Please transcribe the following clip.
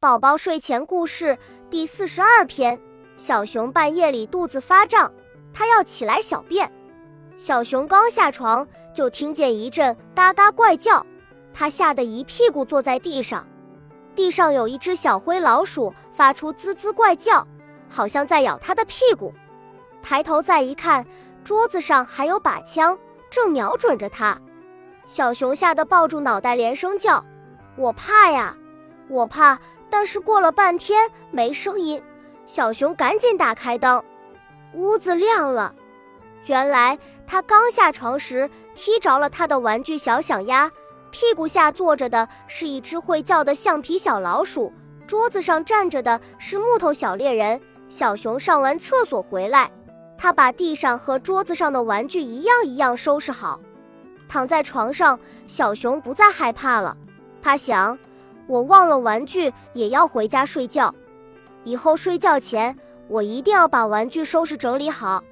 宝宝睡前故事第四十二篇：小熊半夜里肚子发胀，它要起来小便。小熊刚下床，就听见一阵嘎嘎怪叫，它吓得一屁股坐在地上。地上有一只小灰老鼠，发出滋滋怪叫，好像在咬它的屁股。抬头再一看，桌子上还有把枪，正瞄准着它。小熊吓得抱住脑袋，连声叫：“我怕呀，我怕！”但是过了半天没声音，小熊赶紧打开灯，屋子亮了。原来他刚下床时踢着了他的玩具小响鸭，屁股下坐着的是一只会叫的橡皮小老鼠，桌子上站着的是木头小猎人。小熊上完厕所回来，他把地上和桌子上的玩具一样一样收拾好，躺在床上，小熊不再害怕了。他想。我忘了玩具，也要回家睡觉。以后睡觉前，我一定要把玩具收拾整理好。